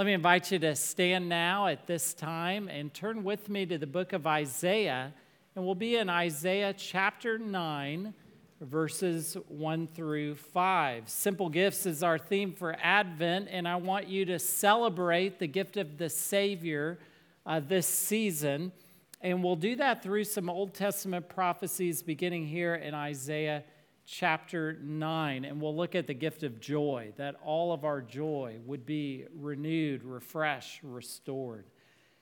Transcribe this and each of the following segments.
Let me invite you to stand now at this time and turn with me to the book of Isaiah, and we'll be in Isaiah chapter 9, verses 1 through 5. Simple gifts is our theme for Advent, and I want you to celebrate the gift of the Savior uh, this season. And we'll do that through some Old Testament prophecies beginning here in Isaiah chapter 9. And we'll look at the gift of joy, that all of our joy would be renewed, refreshed, restored.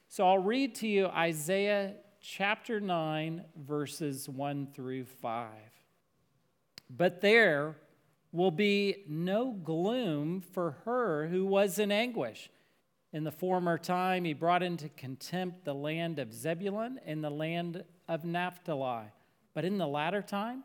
So I'll read to you Isaiah chapter 9, verses 1 through 5. But there will be no gloom for her who was in anguish. In the former time, he brought into contempt the land of Zebulun and the land of Naphtali. But in the latter time,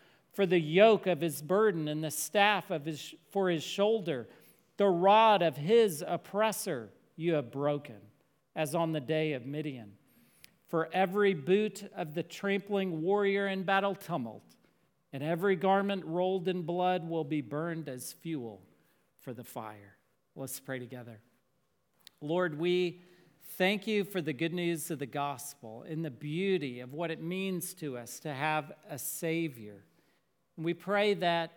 For the yoke of his burden and the staff of his, for his shoulder, the rod of his oppressor you have broken, as on the day of Midian. For every boot of the trampling warrior in battle tumult, and every garment rolled in blood will be burned as fuel for the fire. Let's pray together. Lord, we thank you for the good news of the gospel and the beauty of what it means to us to have a Savior. We pray that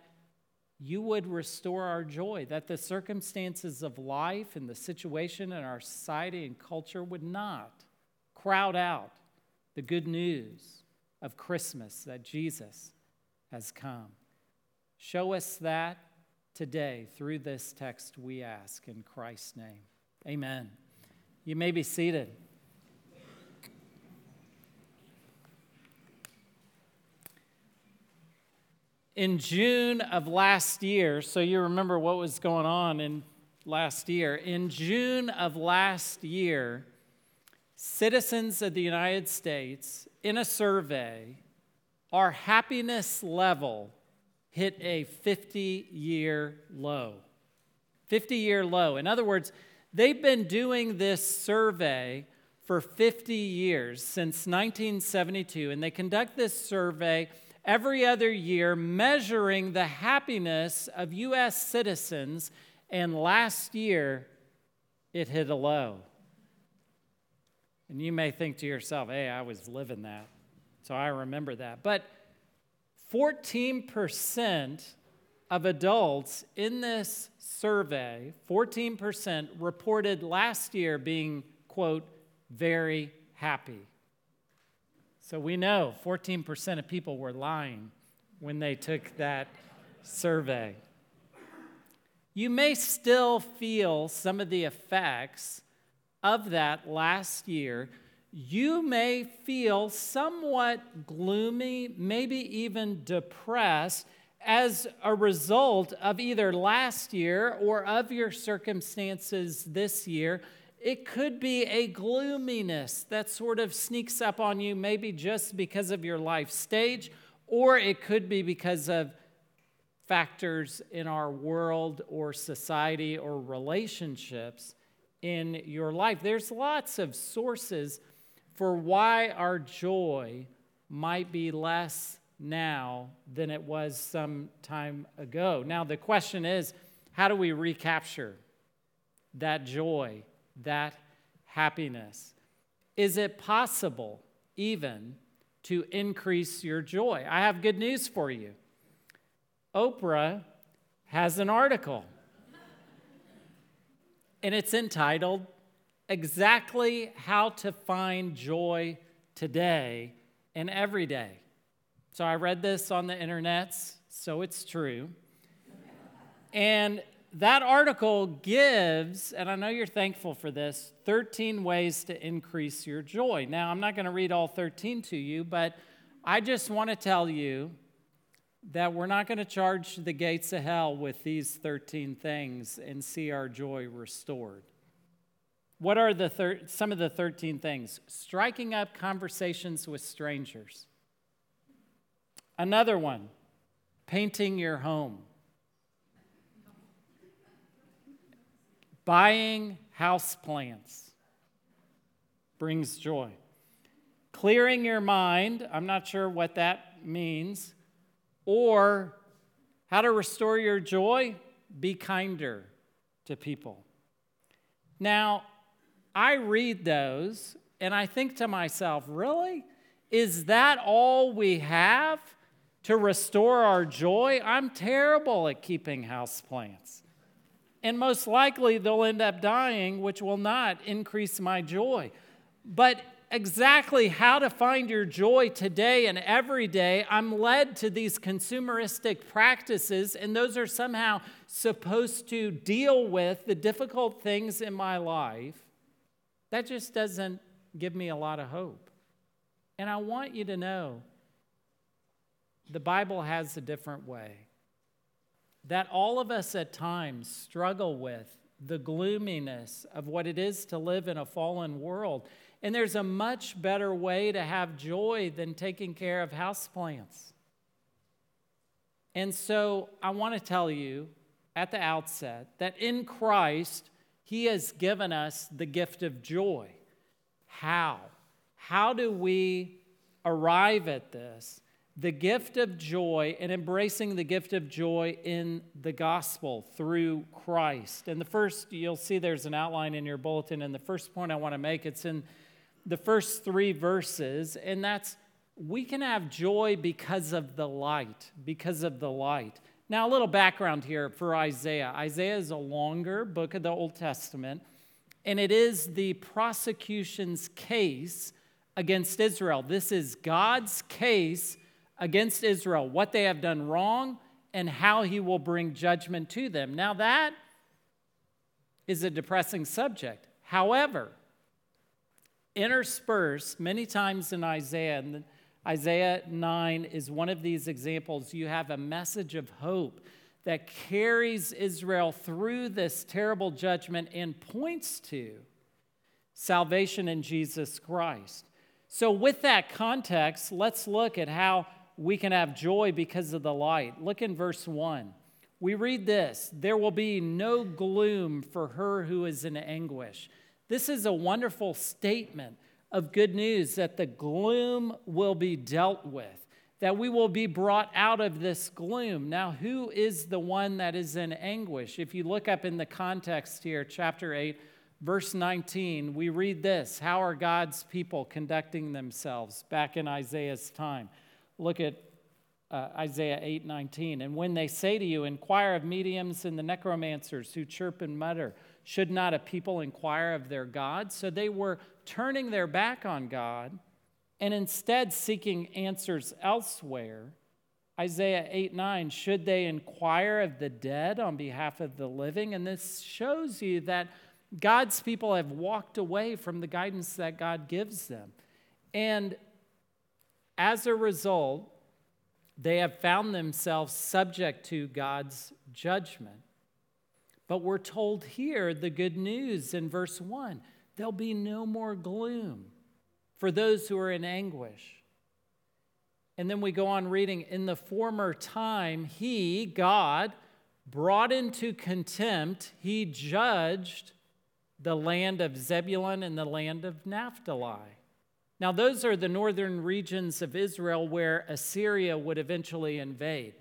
you would restore our joy, that the circumstances of life and the situation in our society and culture would not crowd out the good news of Christmas that Jesus has come. Show us that today through this text, we ask in Christ's name. Amen. You may be seated. In June of last year, so you remember what was going on in last year. In June of last year, citizens of the United States, in a survey, our happiness level hit a 50 year low. 50 year low. In other words, they've been doing this survey for 50 years, since 1972, and they conduct this survey every other year measuring the happiness of U.S. citizens, and last year it hit a low. And you may think to yourself, hey, I was living that. So I remember that. But 14% of adults in this survey, 14% reported last year being, quote, very happy. So we know 14% of people were lying when they took that survey. You may still feel some of the effects of that last year you may feel somewhat gloomy, maybe even depressed as a result of either last year or of your circumstances this year. It could be a gloominess that sort of sneaks up on you, maybe just because of your life stage, or it could be because of factors in our world or society or relationships in your life. There's lots of sources for why our joy might be less now than it was some time ago. Now, the question is how do we recapture that joy, that happiness? Is it possible even to increase your joy? I have good news for you. Oprah has an article, and it's entitled exactly how to find joy today and every day. So I read this on the internet, so it's true. And that article gives, and I know you're thankful for this, 13 ways to increase your joy. Now, I'm not going to read all 13 to you, but I just want to tell you that we're not going to charge the gates of hell with these 13 things and see our joy restored. What are the thir- some of the 13 things? Striking up conversations with strangers. Another one, painting your home. Buying house plants brings joy. Clearing your mind, I'm not sure what that means, or how to restore your joy, be kinder to people. Now, I read those and I think to myself, really? Is that all we have to restore our joy? I'm terrible at keeping house plants. And most likely they'll end up dying, which will not increase my joy. But exactly how to find your joy today and every day, I'm led to these consumeristic practices, and those are somehow supposed to deal with the difficult things in my life. That just doesn't give me a lot of hope. And I want you to know the Bible has a different way. That all of us at times struggle with the gloominess of what it is to live in a fallen world. And there's a much better way to have joy than taking care of houseplants. And so I want to tell you at the outset that in Christ, He has given us the gift of joy. How? How do we arrive at this? The gift of joy and embracing the gift of joy in the gospel through Christ. And the first, you'll see there's an outline in your bulletin, and the first point I want to make, it's in the first three verses, and that's we can have joy because of the light, because of the light. Now, a little background here for Isaiah. Isaiah is a longer book of the Old Testament, and it is the prosecution's case against Israel. This is God's case against Israel, what they have done wrong, and how he will bring judgment to them. Now, that is a depressing subject. However, interspersed many times in Isaiah, and Isaiah 9 is one of these examples. You have a message of hope that carries Israel through this terrible judgment and points to salvation in Jesus Christ. So, with that context, let's look at how we can have joy because of the light. Look in verse 1. We read this There will be no gloom for her who is in anguish. This is a wonderful statement of good news that the gloom will be dealt with, that we will be brought out of this gloom. Now, who is the one that is in anguish? If you look up in the context here, chapter 8, verse 19, we read this How are God's people conducting themselves back in Isaiah's time? Look at uh, Isaiah 8 19. And when they say to you, Inquire of mediums and the necromancers who chirp and mutter, should not a people inquire of their God? So they were turning their back on God and instead seeking answers elsewhere. Isaiah 8 9, should they inquire of the dead on behalf of the living? And this shows you that God's people have walked away from the guidance that God gives them. And as a result, they have found themselves subject to God's judgment. But we're told here the good news in verse 1 there'll be no more gloom for those who are in anguish. And then we go on reading, in the former time, he, God, brought into contempt, he judged the land of Zebulun and the land of Naphtali. Now, those are the northern regions of Israel where Assyria would eventually invade.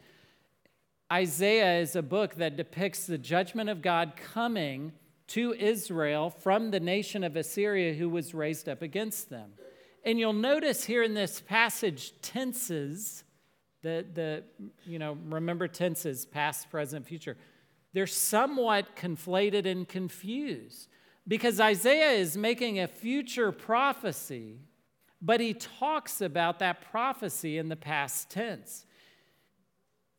Isaiah is a book that depicts the judgment of God coming to Israel from the nation of Assyria who was raised up against them. And you'll notice here in this passage tenses, the, the you know, remember tenses, past, present, future. They're somewhat conflated and confused because Isaiah is making a future prophecy, but he talks about that prophecy in the past tense.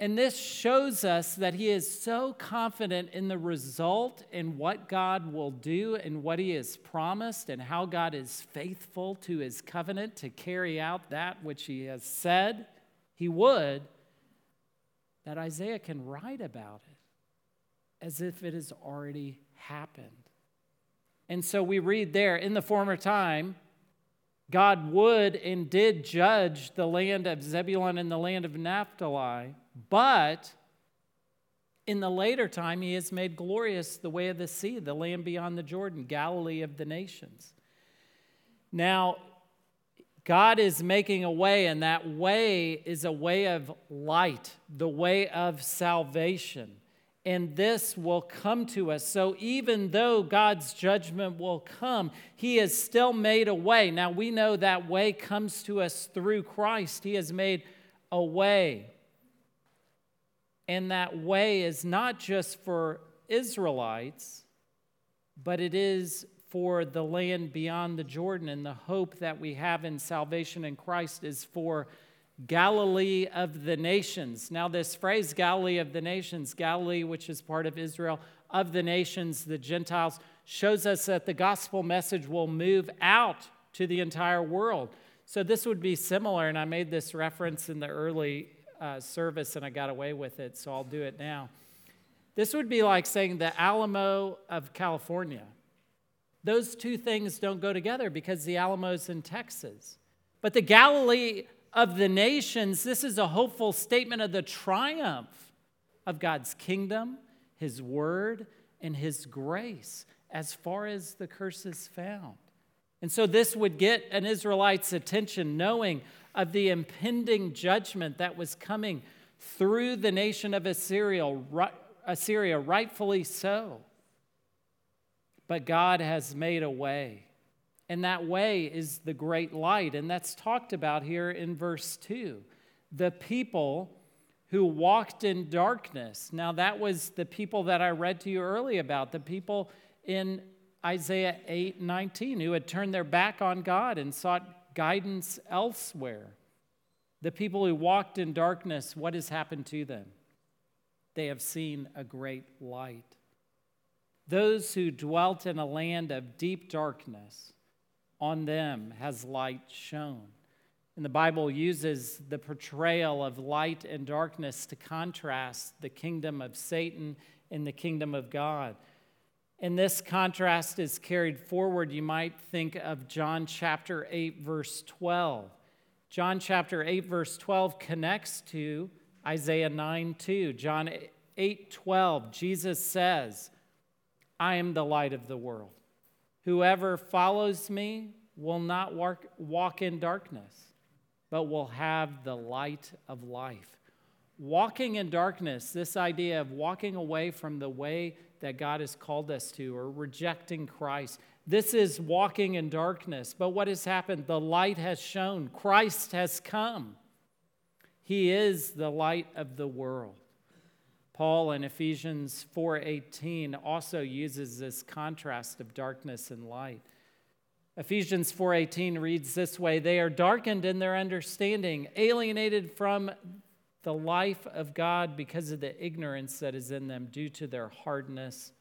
And this shows us that he is so confident in the result and what God will do and what he has promised and how God is faithful to his covenant to carry out that which he has said he would, that Isaiah can write about it as if it has already happened. And so we read there, in the former time, God would and did judge the land of Zebulun and the land of Naphtali, but in the later time, he has made glorious the way of the sea, the land beyond the Jordan, Galilee of the nations. Now, God is making a way, and that way is a way of light, the way of salvation. And this will come to us. So, even though God's judgment will come, He has still made a way. Now, we know that way comes to us through Christ. He has made a way. And that way is not just for Israelites, but it is for the land beyond the Jordan. And the hope that we have in salvation in Christ is for Galilee of the nations. Now, this phrase, Galilee of the nations, Galilee, which is part of Israel, of the nations, the Gentiles, shows us that the gospel message will move out to the entire world. So, this would be similar, and I made this reference in the early uh, service and I got away with it, so I'll do it now. This would be like saying the Alamo of California. Those two things don't go together because the Alamo's in Texas. But the Galilee of the nations, this is a hopeful statement of the triumph of God's kingdom, His word, and His grace as far as the curse is found. And so this would get an Israelite's attention, knowing of the impending judgment that was coming through the nation of Assyria, Assyria, rightfully so. But God has made a way. And that way is the great light. And that's talked about here in verse 2. The people who walked in darkness. Now, that was the people that I read to you earlier about, the people in Isaiah 8 19 who had turned their back on God and sought guidance elsewhere. The people who walked in darkness, what has happened to them? They have seen a great light. Those who dwelt in a land of deep darkness, on them has light shone. And the Bible uses the portrayal of light and darkness to contrast the kingdom of Satan and the kingdom of God. And this contrast is carried forward. You might think of John chapter 8, verse 12. John chapter 8, verse 12 connects to Isaiah 9, 2. John 8, 12, Jesus says, I am the light of the world. Whoever follows me will not walk, walk in darkness, but will have the light of life. Walking in darkness, this idea of walking away from the way that God has called us to or rejecting Christ. This is walking in darkness. But what has happened? The light has shone. Christ has come. He is the light of the world. Paul in Ephesians 4:18 also uses this contrast of darkness and light. Ephesians 4:18 reads this way, they are darkened in their understanding, alienated from the life of God because of the ignorance that is in them due to their hardness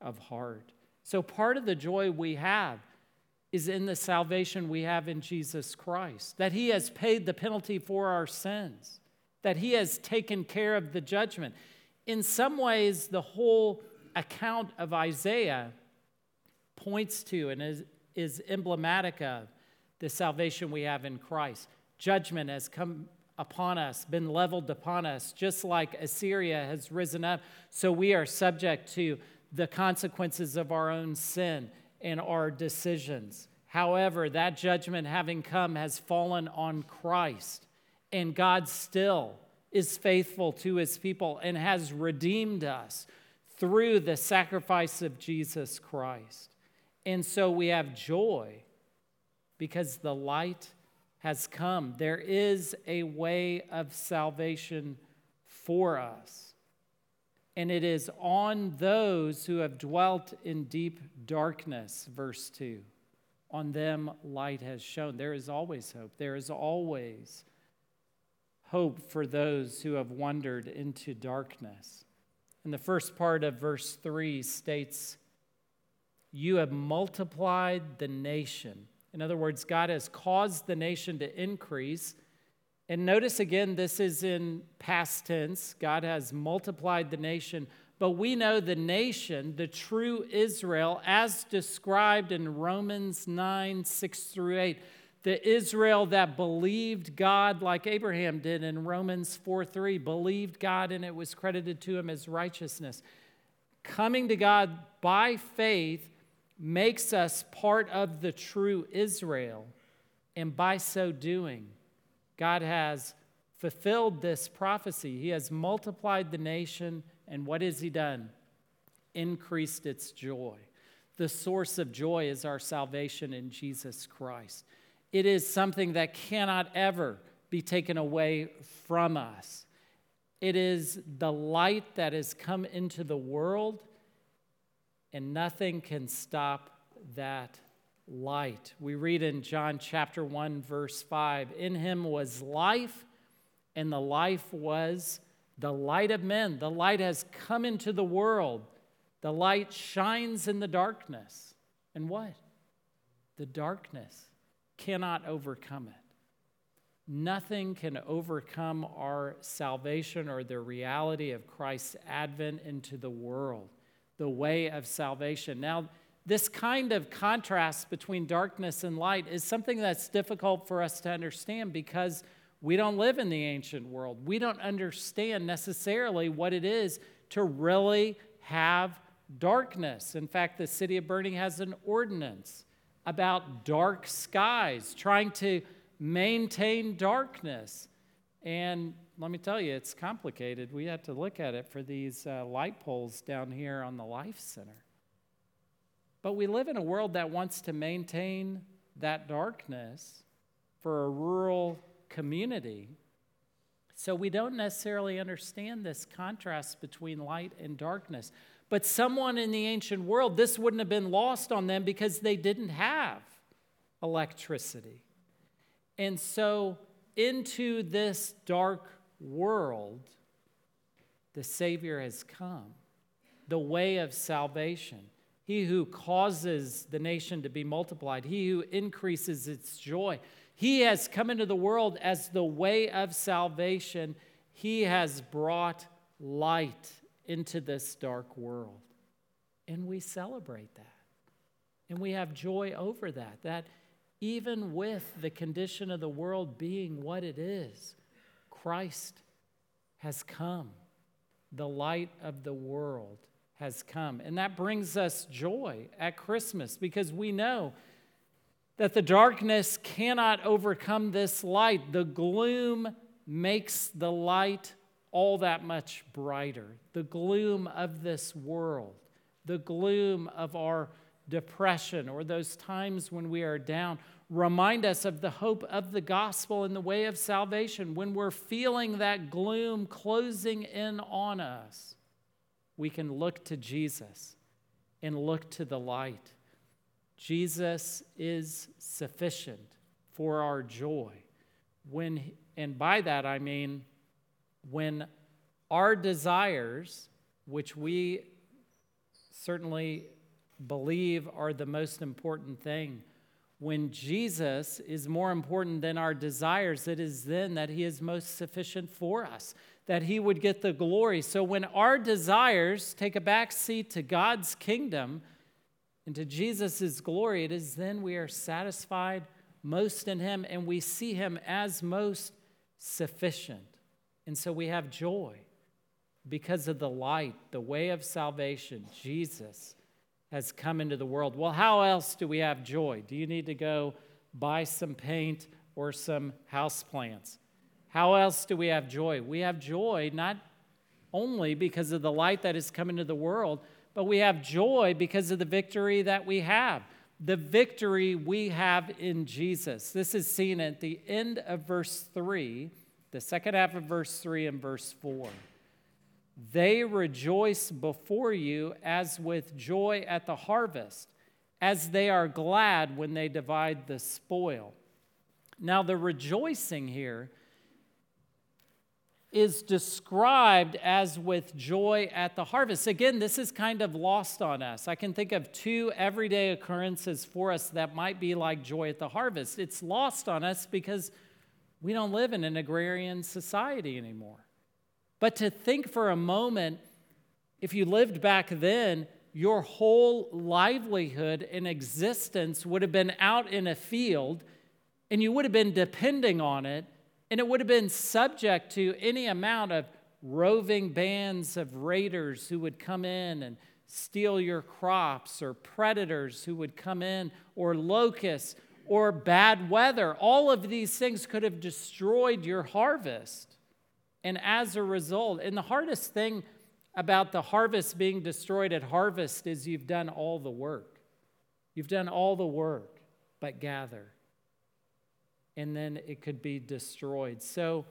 of heart. So, part of the joy we have is in the salvation we have in Jesus Christ, that He has paid the penalty for our sins, that He has taken care of the judgment. In some ways, the whole account of Isaiah points to and is, is emblematic of the salvation we have in Christ. Judgment has come upon us, been leveled upon us, just like Assyria has risen up. So we are subject to the consequences of our own sin and our decisions. However, that judgment having come has fallen on Christ, and God still is faithful to his people and has redeemed us through the sacrifice of Jesus Christ. And so we have joy because the light has come. There is a way of salvation for us. And it is on those who have dwelt in deep darkness, verse 2. On them light has shone. There is always hope. There is always hope for those who have wandered into darkness. And the first part of verse 3 states, You have multiplied the nation in other words, God has caused the nation to increase. And notice again, this is in past tense. God has multiplied the nation but we know the nation, the true Israel, as described in Romans 9 6 through 8. The Israel that believed God like Abraham did in Romans 4 3, believed God and it was credited to him as righteousness. Coming to God by faith makes us part of the true Israel. And by so doing, God has fulfilled this prophecy. He has multiplied the nation and what has he done? Increased its joy. The source of joy is our salvation in Jesus Christ. It is something that cannot ever be taken away from us. It is the light that has come into the world, and nothing can stop that light. We read in John chapter 1, verse 5 In him was life, and the life was the light of men. The light has come into the world. The light shines in the darkness. And what? The darkness cannot overcome it. Nothing can overcome our salvation or the reality of Christ's advent into the world, the way of salvation. Now, this kind of contrast between darkness and light is something that's difficult for us to understand because we don't live in the ancient world. We don't understand necessarily what it is to really have darkness. In fact, the city of Boerne has an ordinance about dark skies, trying to maintain darkness. And let me tell you, it's complicated. We had to look at it for these uh, light poles down here on the Life Center. But we live in a world that wants to maintain that darkness for a rural community. So we don't necessarily understand this contrast between light and darkness. But someone in the ancient world, this wouldn't have been lost on them because they didn't have electricity. And so, into this dark world, the Savior has come, the way of salvation. He who causes the nation to be multiplied, he who increases its joy. He has come into the world as the way of salvation. He has brought light into this dark world. And we celebrate that. And we have joy over that. That even with the condition of the world being what it is, Christ has come. The light of the world has come. And that brings us joy at Christmas because we know that the darkness cannot overcome this light. The gloom makes the light all that much brighter. The gloom of this world, the gloom of our depression or those times when we are down, remind us of the hope of the gospel and the way of salvation. When we're feeling that gloom closing in on us, we can look to Jesus and look to the light. Jesus is sufficient for our joy. When, and by that I mean when our desires, which we certainly believe are the most important thing, when Jesus is more important than our desires, it is then that He is most sufficient for us, that He would get the glory. So when our desires take a back seat to God's kingdom, and to Jesus' glory, it is then we are satisfied most in Him and we see Him as most sufficient. And so we have joy because of the light, the way of salvation. Jesus has come into the world. Well, how else do we have joy? Do you need to go buy some paint or some house plants? How else do we have joy? We have joy not only because of the light that has come into the world, but we have joy because of the victory that we have. The victory we have in Jesus. This is seen at the end of verse 3, the second half of verse 3 and verse 4. They rejoice before you as with joy at the harvest, as they are glad when they divide the spoil. Now, the rejoicing here is described as with joy at the harvest. Again, this is kind of lost on us. I can think of two everyday occurrences for us that might be like joy at the harvest. It's lost on us because we don't live in an agrarian society anymore. But to think for a moment if you lived back then, your whole livelihood and existence would have been out in a field and you would have been depending on it, and it would have been subject to any amount of roving bands of raiders who would come in and steal your crops, or predators who would come in, or locusts, or bad weather. All of these things could have destroyed your harvest. And as a result, and the hardest thing about the harvest being destroyed at harvest is you've done all the work. You've done all the work but gather. And then it could be destroyed. So,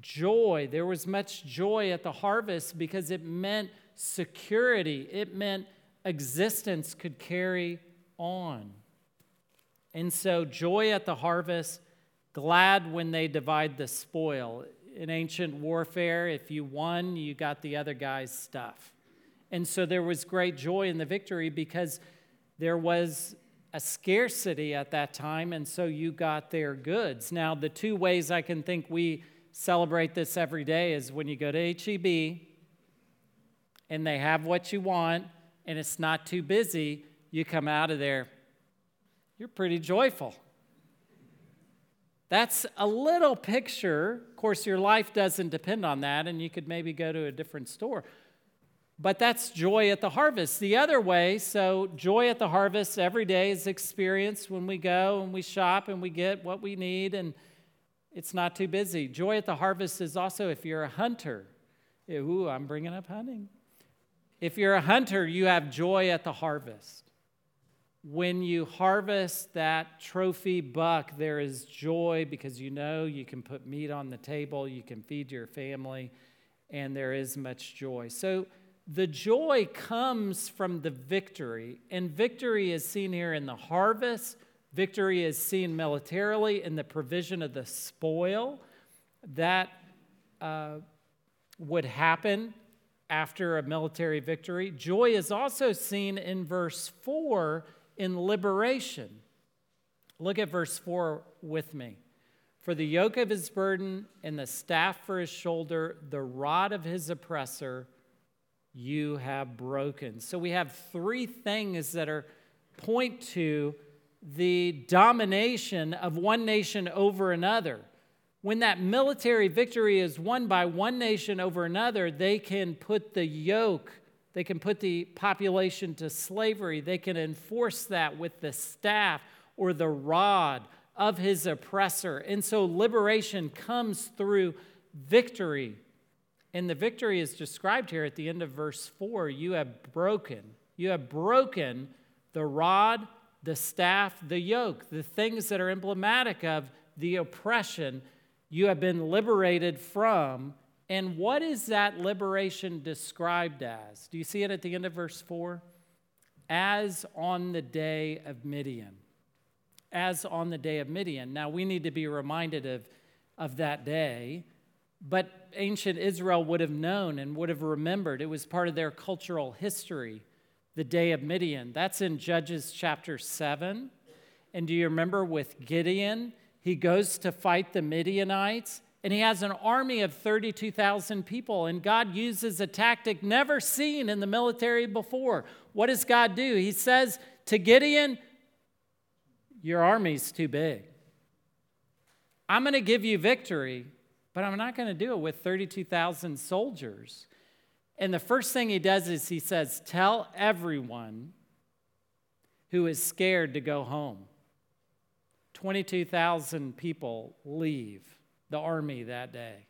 joy, there was much joy at the harvest because it meant security, it meant existence could carry on. And so, joy at the harvest, glad when they divide the spoil. In ancient warfare, if you won, you got the other guy's stuff. And so, there was great joy in the victory because there was a scarcity at that time, and so you got their goods. Now, the two ways I can think we celebrate this every day is when you go to HEB and they have what you want and it's not too busy, you come out of there, you're pretty joyful. That's a little picture. Of course, your life doesn't depend on that, and you could maybe go to a different store. But that's joy at the harvest. The other way, so joy at the harvest every day is experienced when we go and we shop and we get what we need and it's not too busy. Joy at the harvest is also if you're a hunter. Ooh, I'm bringing up hunting. If you're a hunter, you have joy at the harvest. When you harvest that trophy buck, there is joy because you know you can put meat on the table, you can feed your family, and there is much joy. So the joy comes from the victory, and victory is seen here in the harvest. Victory is seen militarily in the provision of the spoil that uh, would happen after a military victory. Joy is also seen in verse 4 in liberation. Look at verse 4 with me. For the yoke of his burden and the staff for his shoulder, the rod of his oppressor, you have broken. So we have three things that are point to the domination of one nation over another when that military victory is won by one nation over another, they can put the yoke, they can put the population to slavery, they can enforce that with the staff or the rod of his oppressor. And so liberation comes through victory. And the victory is described here at the end of verse 4 you have broken. You have broken the rod, the staff, the yoke, the things that are emblematic of the oppression you have been liberated from. And what is that liberation described as? Do you see it at the end of verse 4? As on the day of Midian. As on the day of Midian. Now, we need to be reminded of, of that day, but ancient Israel would have known and would have remembered. It was part of their cultural history, the day of Midian. That's in Judges chapter 7. And do you remember with Gideon? He goes to fight the Midianites, and he has an army of 32,000 people. And God uses a tactic never seen in the military before. What does God do? He says to Gideon, Your army's too big. I'm going to give you victory, but I'm not going to do it with 32,000 soldiers. And the first thing he does is he says, Tell everyone who is scared to go home. 22,000 people leave the army that day.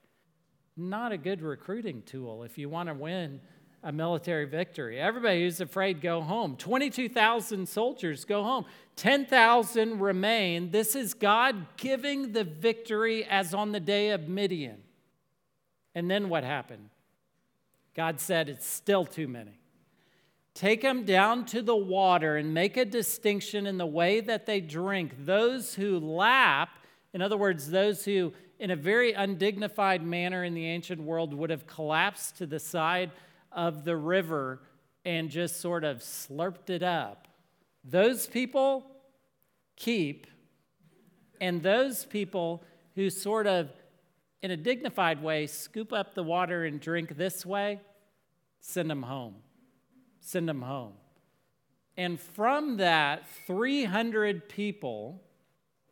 Not a good recruiting tool if you want to win a military victory. Everybody who's afraid go home. 22,000 soldiers go home. 10,000 remain. This is God giving the victory as on the day of Midian. And then what happened? God said, It's still too many. Take them down to the water and make a distinction in the way that they drink. Those who lap, in other words, those who, in a very undignified manner in the ancient world, would have collapsed to the side of the river and just sort of slurped it up. Those people keep, and those people who sort of, in a dignified way, scoop up the water and drink this way, send them home. Send them home. And from that, 300 people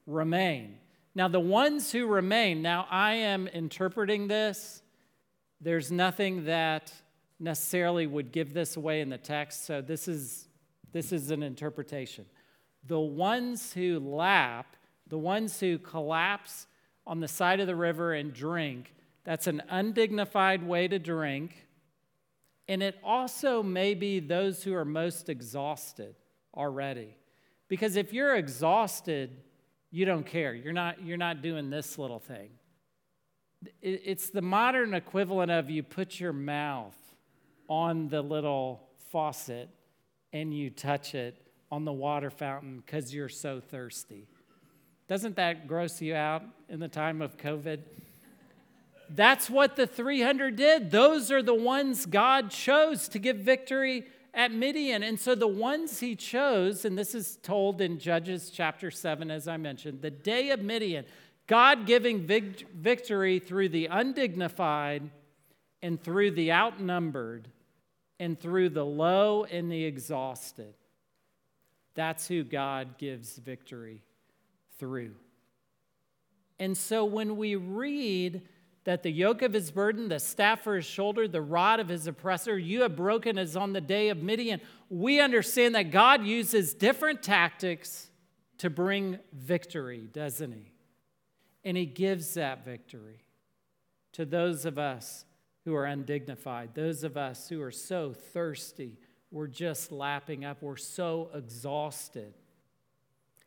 remain. Now, the ones who remain, now I am interpreting this. There's nothing that necessarily would give this away in the text, so this is, this is an interpretation. The ones who lap, the ones who collapse on the side of the river and drink, that's an undignified way to drink. And it also may be those who are most exhausted already. Because if you're exhausted, you don't care. You're not, you're not doing this little thing. It's the modern equivalent of you put your mouth on the little faucet and you touch it on the water fountain because you're so thirsty. Doesn't that gross you out in the time of COVID? That's what the 300 did. Those are the ones God chose to give victory at Midian. And so the ones he chose, and this is told in Judges chapter 7, as I mentioned, the day of Midian, God giving vic- victory through the undignified and through the outnumbered and through the low and the exhausted. That's who God gives victory through. And so when we read that the yoke of his burden, the staff for his shoulder, the rod of his oppressor, you have broken as on the day of Midian. We understand that God uses different tactics to bring victory, doesn't he? And he gives that victory to those of us who are undignified, those of us who are so thirsty, we're just lapping up, we're so exhausted.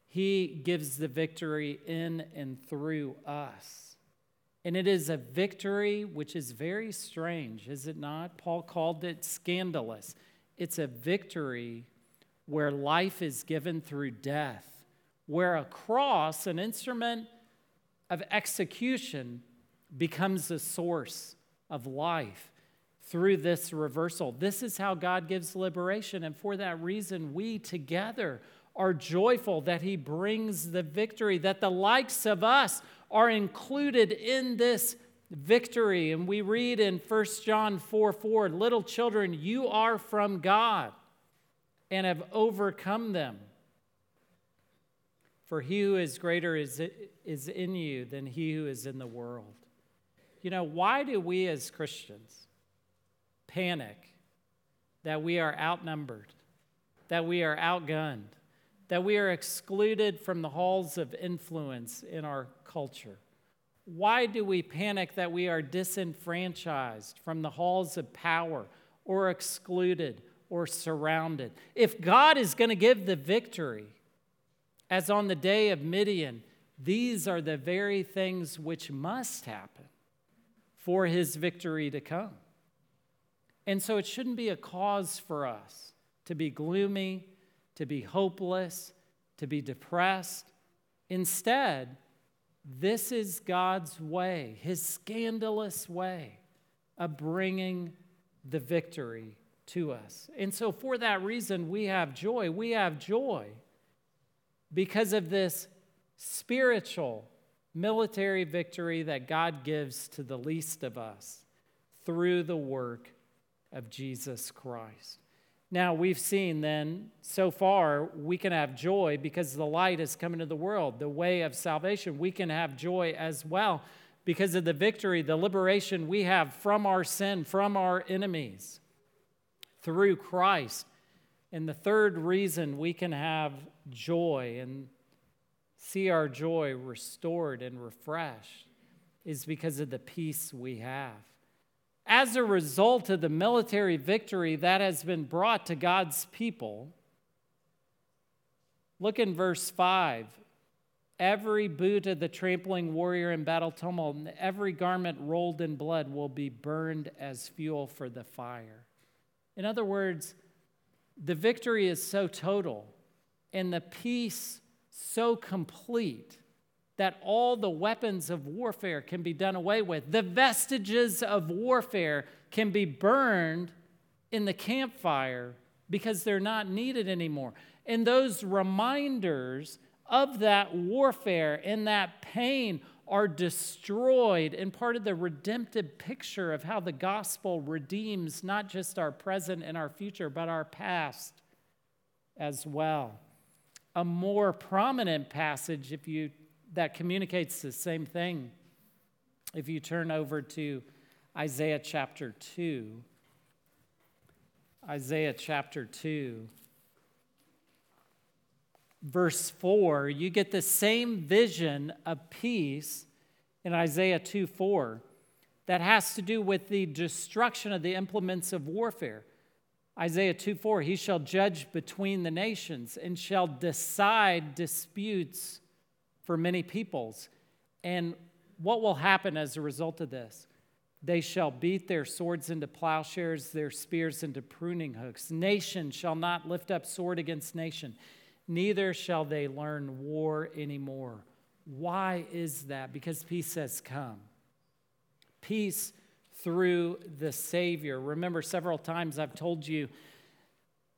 He gives the victory in and through us. And it is a victory which is very strange, is it not? Paul called it scandalous. It's a victory where life is given through death, where a cross, an instrument of execution, becomes the source of life through this reversal. This is how God gives liberation. And for that reason, we together are joyful that He brings the victory, that the likes of us are included in this victory. And we read in 1 John 4 4, little children, you are from God and have overcome them. For he who is greater is, is in you than he who is in the world. You know, why do we as Christians panic that we are outnumbered, that we are outgunned, that we are excluded from the halls of influence in our culture? Why do we panic that we are disenfranchised from the halls of power or excluded or surrounded? If God is going to give the victory, as on the day of Midian, these are the very things which must happen for his victory to come. And so it shouldn't be a cause for us to be gloomy, to be hopeless, to be depressed. Instead, this is God's way, his scandalous way of bringing the victory to us. And so, for that reason, we have joy. We have joy because of this spiritual military victory that God gives to the least of us through the work of Jesus Christ. Now, we've seen then so far, we can have joy because the light has come into the world, the way of salvation. We can have joy as well because of the victory, the liberation we have from our sin, from our enemies through Christ. And the third reason we can have joy and see our joy restored and refreshed is because of the peace we have as a result of the military victory that has been brought to God's people, look in verse 5. Every boot of the trampling warrior in battle tumult, and every garment rolled in blood will be burned as fuel for the fire. In other words, the victory is so total and the peace so complete that all the weapons of warfare can be done away with. The vestiges of warfare can be burned in the campfire because they're not needed anymore. And those reminders of that warfare and that pain are destroyed and part of the redemptive picture of how the gospel redeems not just our present and our future, but our past as well. A more prominent passage, if you that communicates the same thing, if you turn over to Isaiah chapter 2. Isaiah chapter 2 verse 4, you get the same vision of peace in Isaiah 2 4 that has to do with the destruction of the implements of warfare. Isaiah 2 4, he shall judge between the nations and shall decide disputes for many peoples. And what will happen as a result of this? They shall beat their swords into plowshares, their spears into pruning hooks. Nation shall not lift up sword against nation neither shall they learn war anymore. Why is that? Because peace has come. Peace through the Savior. Remember, several times I've told you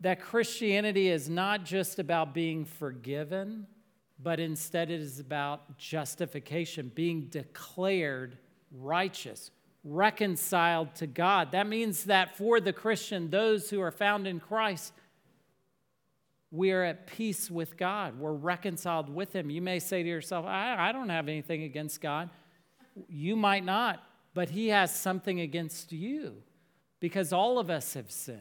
that Christianity is not just about being forgiven, but instead it is about justification, being declared righteous, reconciled to God. That means that for the Christian, those who are found in Christ, we are at peace with God. We're reconciled with Him. You may say to yourself, I, I, don't have anything against God. You might not, but He has something against you because all of us have sinned.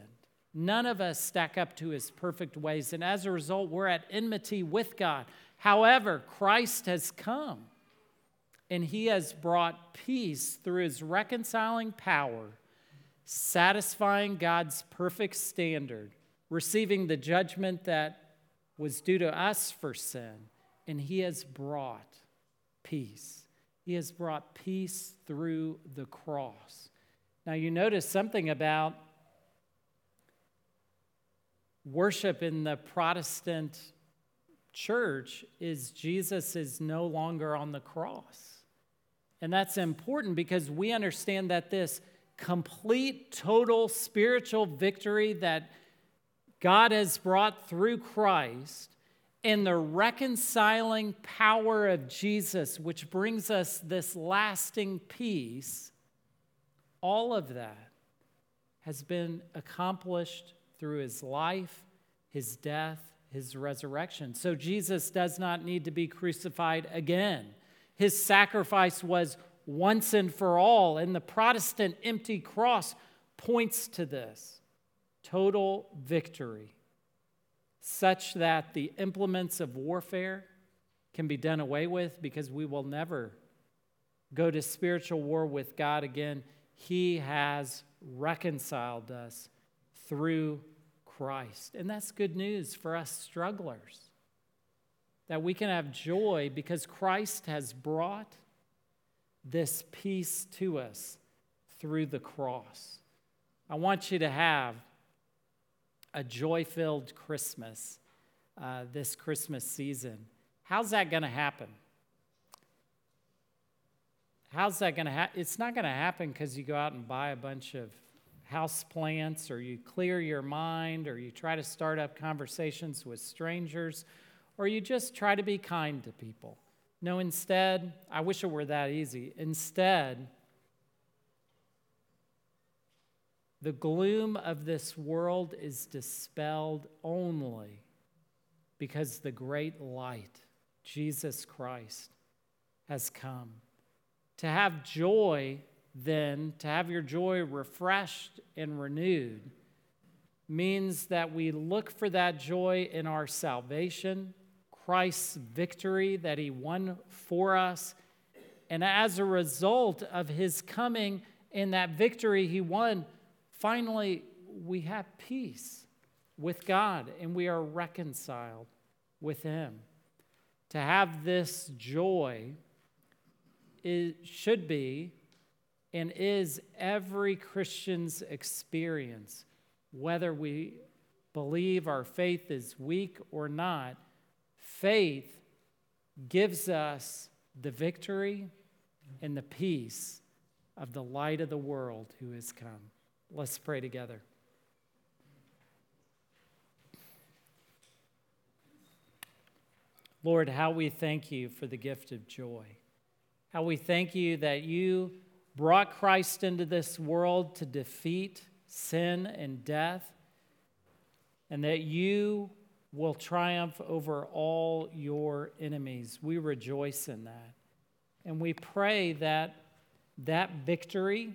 None of us stack up to His perfect ways. And as a result, we're at enmity with God. However, Christ has come and He has brought peace through His reconciling power, satisfying God's perfect standard receiving the judgment that was due to us for sin, and He has brought peace. He has brought peace through the cross. Now, you notice something about worship in the Protestant church is Jesus is no longer on the cross. And that's important because we understand that this complete, total spiritual victory that God has brought through Christ and the reconciling power of Jesus, which brings us this lasting peace, all of that has been accomplished through his life, his death, his resurrection. So Jesus does not need to be crucified again. His sacrifice was once and for all, and the Protestant empty cross points to this total victory, such that the implements of warfare can be done away with because we will never go to spiritual war with God again. He has reconciled us through Christ. And that's good news for us strugglers that we can have joy because Christ has brought this peace to us through the cross. I want you to have a joy filled Christmas uh, this Christmas season. How's that going to happen? How's that going to happen? It's not going to happen because you go out and buy a bunch of house plants or you clear your mind or you try to start up conversations with strangers or you just try to be kind to people. No, instead, I wish it were that easy. Instead, The gloom of this world is dispelled only because the great light, Jesus Christ, has come. To have joy, then, to have your joy refreshed and renewed, means that we look for that joy in our salvation, Christ's victory that he won for us. And as a result of his coming and that victory he won, Finally, we have peace with God and we are reconciled with Him. To have this joy it should be and is every Christian's experience, whether we believe our faith is weak or not. Faith gives us the victory and the peace of the light of the world who has come. Let's pray together. Lord, how we thank you for the gift of joy. How we thank you that you brought Christ into this world to defeat sin and death, and that you will triumph over all your enemies. We rejoice in that. And we pray that that victory,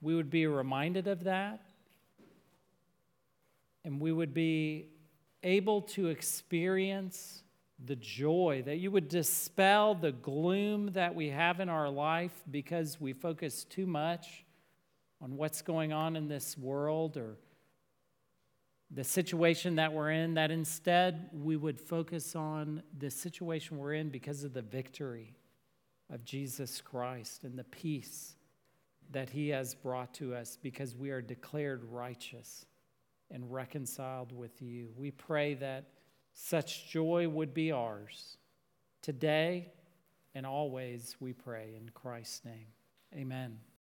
we would be reminded of that, and we would be able to experience the joy, that you would dispel the gloom that we have in our life because we focus too much on what's going on in this world or the situation that we're in, that instead we would focus on the situation we're in because of the victory of Jesus Christ and the peace that he has brought to us because we are declared righteous and reconciled with you. We pray that such joy would be ours today and always, we pray in Christ's name. Amen.